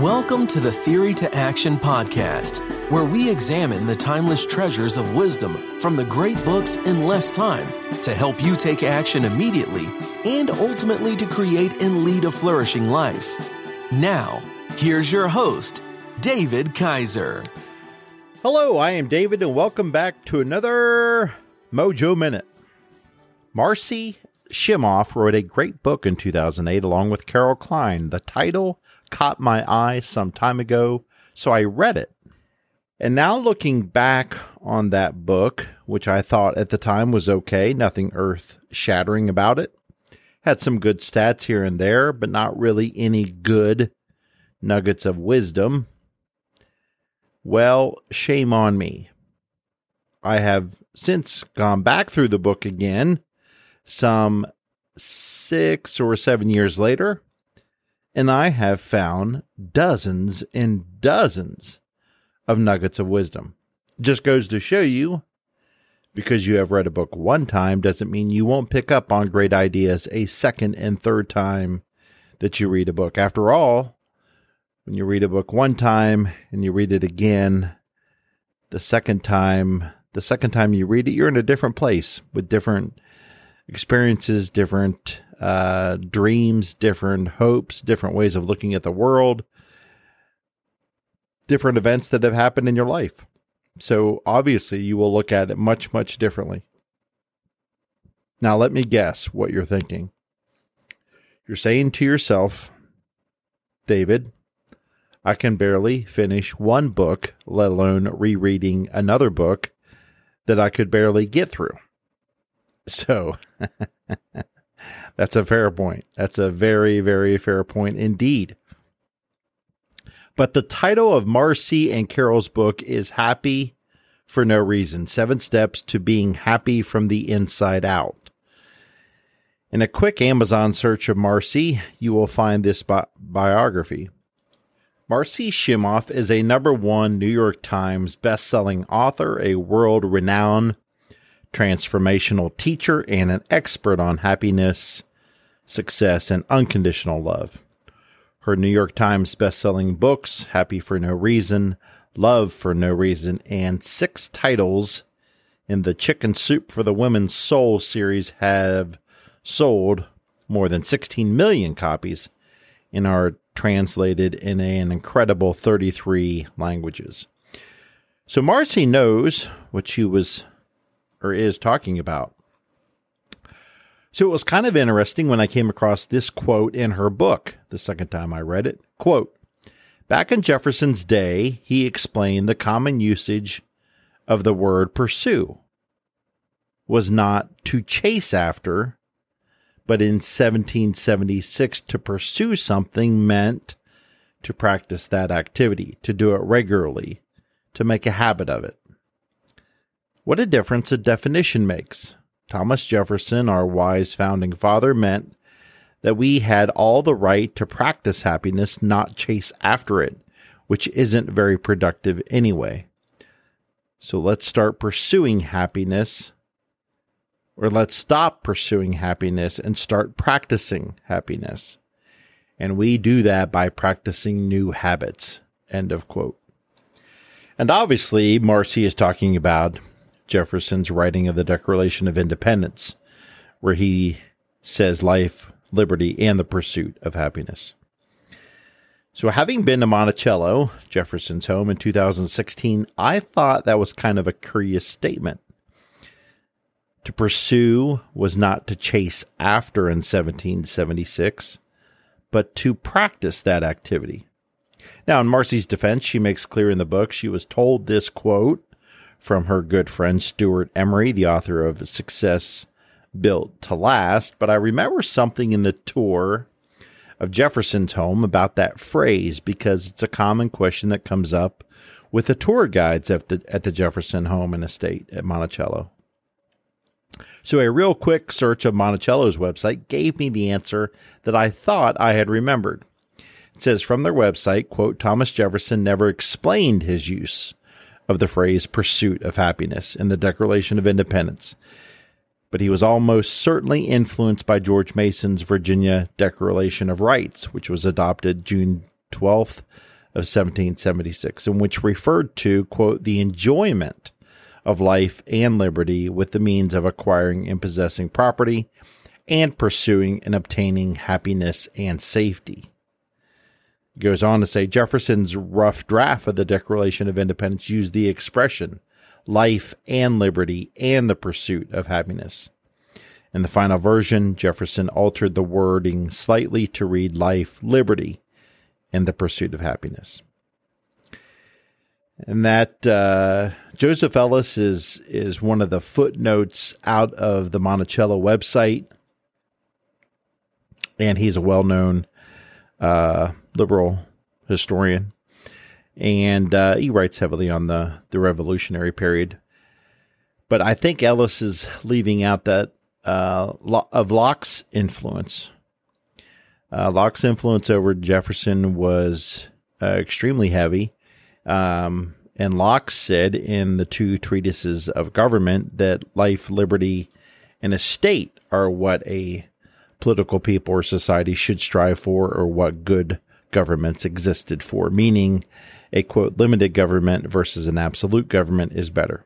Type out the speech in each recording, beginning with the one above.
Welcome to the Theory to Action podcast, where we examine the timeless treasures of wisdom from the great books in less time to help you take action immediately and ultimately to create and lead a flourishing life. Now, here's your host, David Kaiser. Hello, I am David, and welcome back to another Mojo Minute. Marci Shimoff wrote a great book in 2008 along with Carol Kline. The title caught my eye some time ago, so I read it. And now looking back on that book, which I thought at the time was okay, nothing earth shattering about it, had some good stats here and there, but not really any good nuggets of wisdom. Well, shame on me. I have since gone back through the book again, some six or seven years later, and I have found dozens and dozens of nuggets of wisdom. Just goes to show you because you have read a book one time doesn't mean you won't pick up on great ideas a second and third time that you read a book. After all, when you read a book one time and you read it again, the second time, the second time you read it, you're in a different place with different experiences, different uh, dreams, different hopes, different ways of looking at the world, different events that have happened in your life. So obviously, you will look at it much, much differently. Now, let me guess what you're thinking. You're saying to yourself, David, I can barely finish one book, let alone rereading another book that I could barely get through. So, that's a fair point. That's a very, very fair point indeed. But the title of Marci and Carol's book is Happy for No Reason Seven Steps to Being Happy from the Inside Out. In a quick Amazon search of Marci, you will find this bi- biography. Marci Shimoff is a number one New York Times best-selling author, a world-renowned transformational teacher, and an expert on happiness, success, and unconditional love. Her New York Times best-selling books, Happy for No Reason, Love for No Reason, and six titles in the Chicken Soup for the Women's Soul series have sold more than 16 million copies and are translated in an incredible 33 languages. So Marci knows what she was or is talking about. So it was kind of interesting when I came across this quote in her book the second time I read it. Quote Back in Jefferson's day, he explained the common usage of the word pursue was not to chase after, but in 1776, to pursue something meant to practice that activity, to do it regularly, to make a habit of it. What a difference a definition makes. Thomas Jefferson, our wise founding father, meant that we had all the right to practice happiness, not chase after it, which isn't very productive anyway. So let's start pursuing happiness, or let's stop pursuing happiness and start practicing happiness. And we do that by practicing new habits. End of quote. And obviously, Marci is talking about Jefferson's writing of the Declaration of Independence, where he says life, liberty, and the pursuit of happiness. So, having been to Monticello, Jefferson's home, in 2016, I thought that was kind of a curious statement. To pursue was not to chase after in 1776, but to practice that activity. Now, in Marci's defense, she makes clear in the book she was told this quote from her good friend Stewart Emery, the author of Success Built to Last. But I remember something in the tour of Jefferson's home about that phrase because it's a common question that comes up with the tour guides at the, at the Jefferson home and estate at Monticello. So a real quick search of Monticello's website gave me the answer that I thought I had remembered. It says from their website, quote, Thomas Jefferson never explained his use of the phrase pursuit of happiness in the Declaration of Independence, but he was almost certainly influenced by George Mason's Virginia Declaration of Rights, which was adopted June 12th of 1776, and which referred to, quote, the enjoyment of life and liberty with the means of acquiring and possessing property and pursuing and obtaining happiness and safety. It goes on to say Jefferson's rough draft of the Declaration of Independence used the expression life and liberty and the pursuit of happiness. In the final version, Jefferson altered the wording slightly to read life, liberty, and the pursuit of happiness. And that uh, Joseph Ellis is is one of the footnotes out of the Monticello website, and he's a well known uh, liberal historian, and uh, he writes heavily on the the Revolutionary period. But I think Ellis is leaving out that uh, of Locke's influence. Uh, Locke's influence over Jefferson was uh, extremely heavy. Um, and Locke said in the two treatises of government that life, liberty, and a state are what a political people or society should strive for or what good governments existed for, meaning a quote, limited government versus an absolute government is better.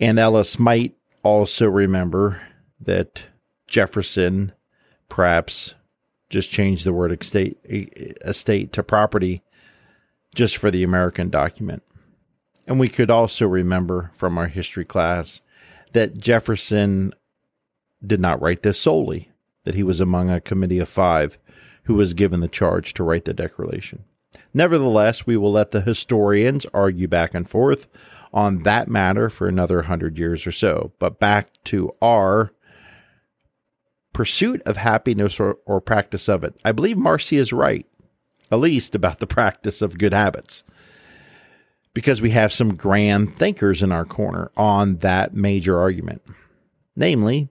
And Ellis might also remember that Jefferson perhaps just changed the word estate, estate to property just for the American document. And we could also remember from our history class that Jefferson did not write this solely, that he was among a committee of five who was given the charge to write the Declaration. Nevertheless, we will let the historians argue back and forth on that matter for another hundred years or so. But back to our pursuit of happiness or, or practice of it. I believe Marci is right, at least about the practice of good habits, because we have some grand thinkers in our corner on that major argument, namely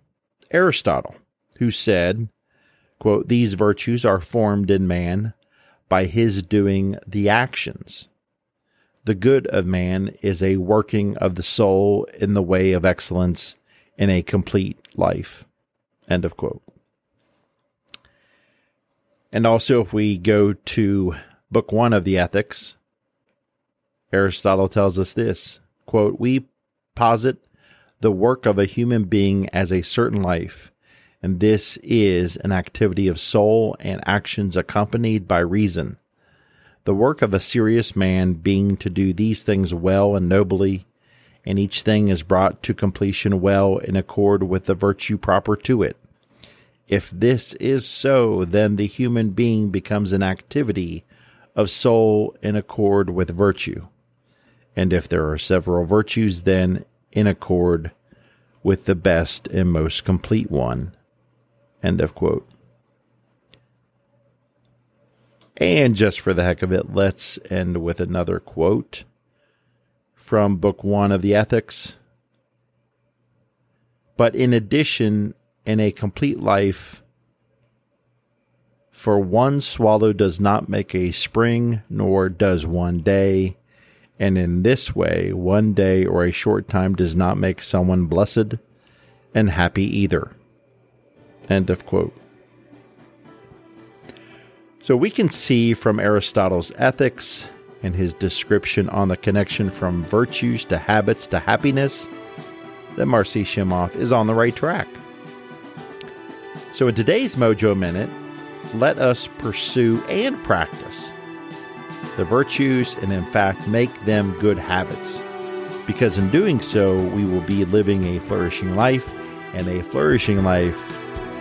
Aristotle, who said, quote, These virtues are formed in man by his doing the actions the good of man is a working of the soul in the way of excellence in a complete life. End of quote. And also, if we go to book one of the Ethics, Aristotle tells us this quote, We posit the work of a human being as a certain life, and this is an activity of soul and actions accompanied by reason the work of a serious man being to do these things well and nobly, and each thing is brought to completion well in accord with the virtue proper to it. If this is so, then the human being becomes an activity of soul in accord with virtue. And if there are several virtues, then in accord with the best and most complete one. End of quote. And just for the heck of it, let's end with another quote from Book One of the Ethics. But in addition, in a complete life, for one swallow does not make a spring, nor does one day. And in this way, one day or a short time does not make someone blessed and happy either. End of quote. So we can see from Aristotle's ethics and his description on the connection from virtues to habits to happiness that Marci Shimoff is on the right track. So in today's Mojo Minute, let us pursue and practice the virtues and, in fact, make them good habits. Because in doing so, we will be living a flourishing life, and a flourishing life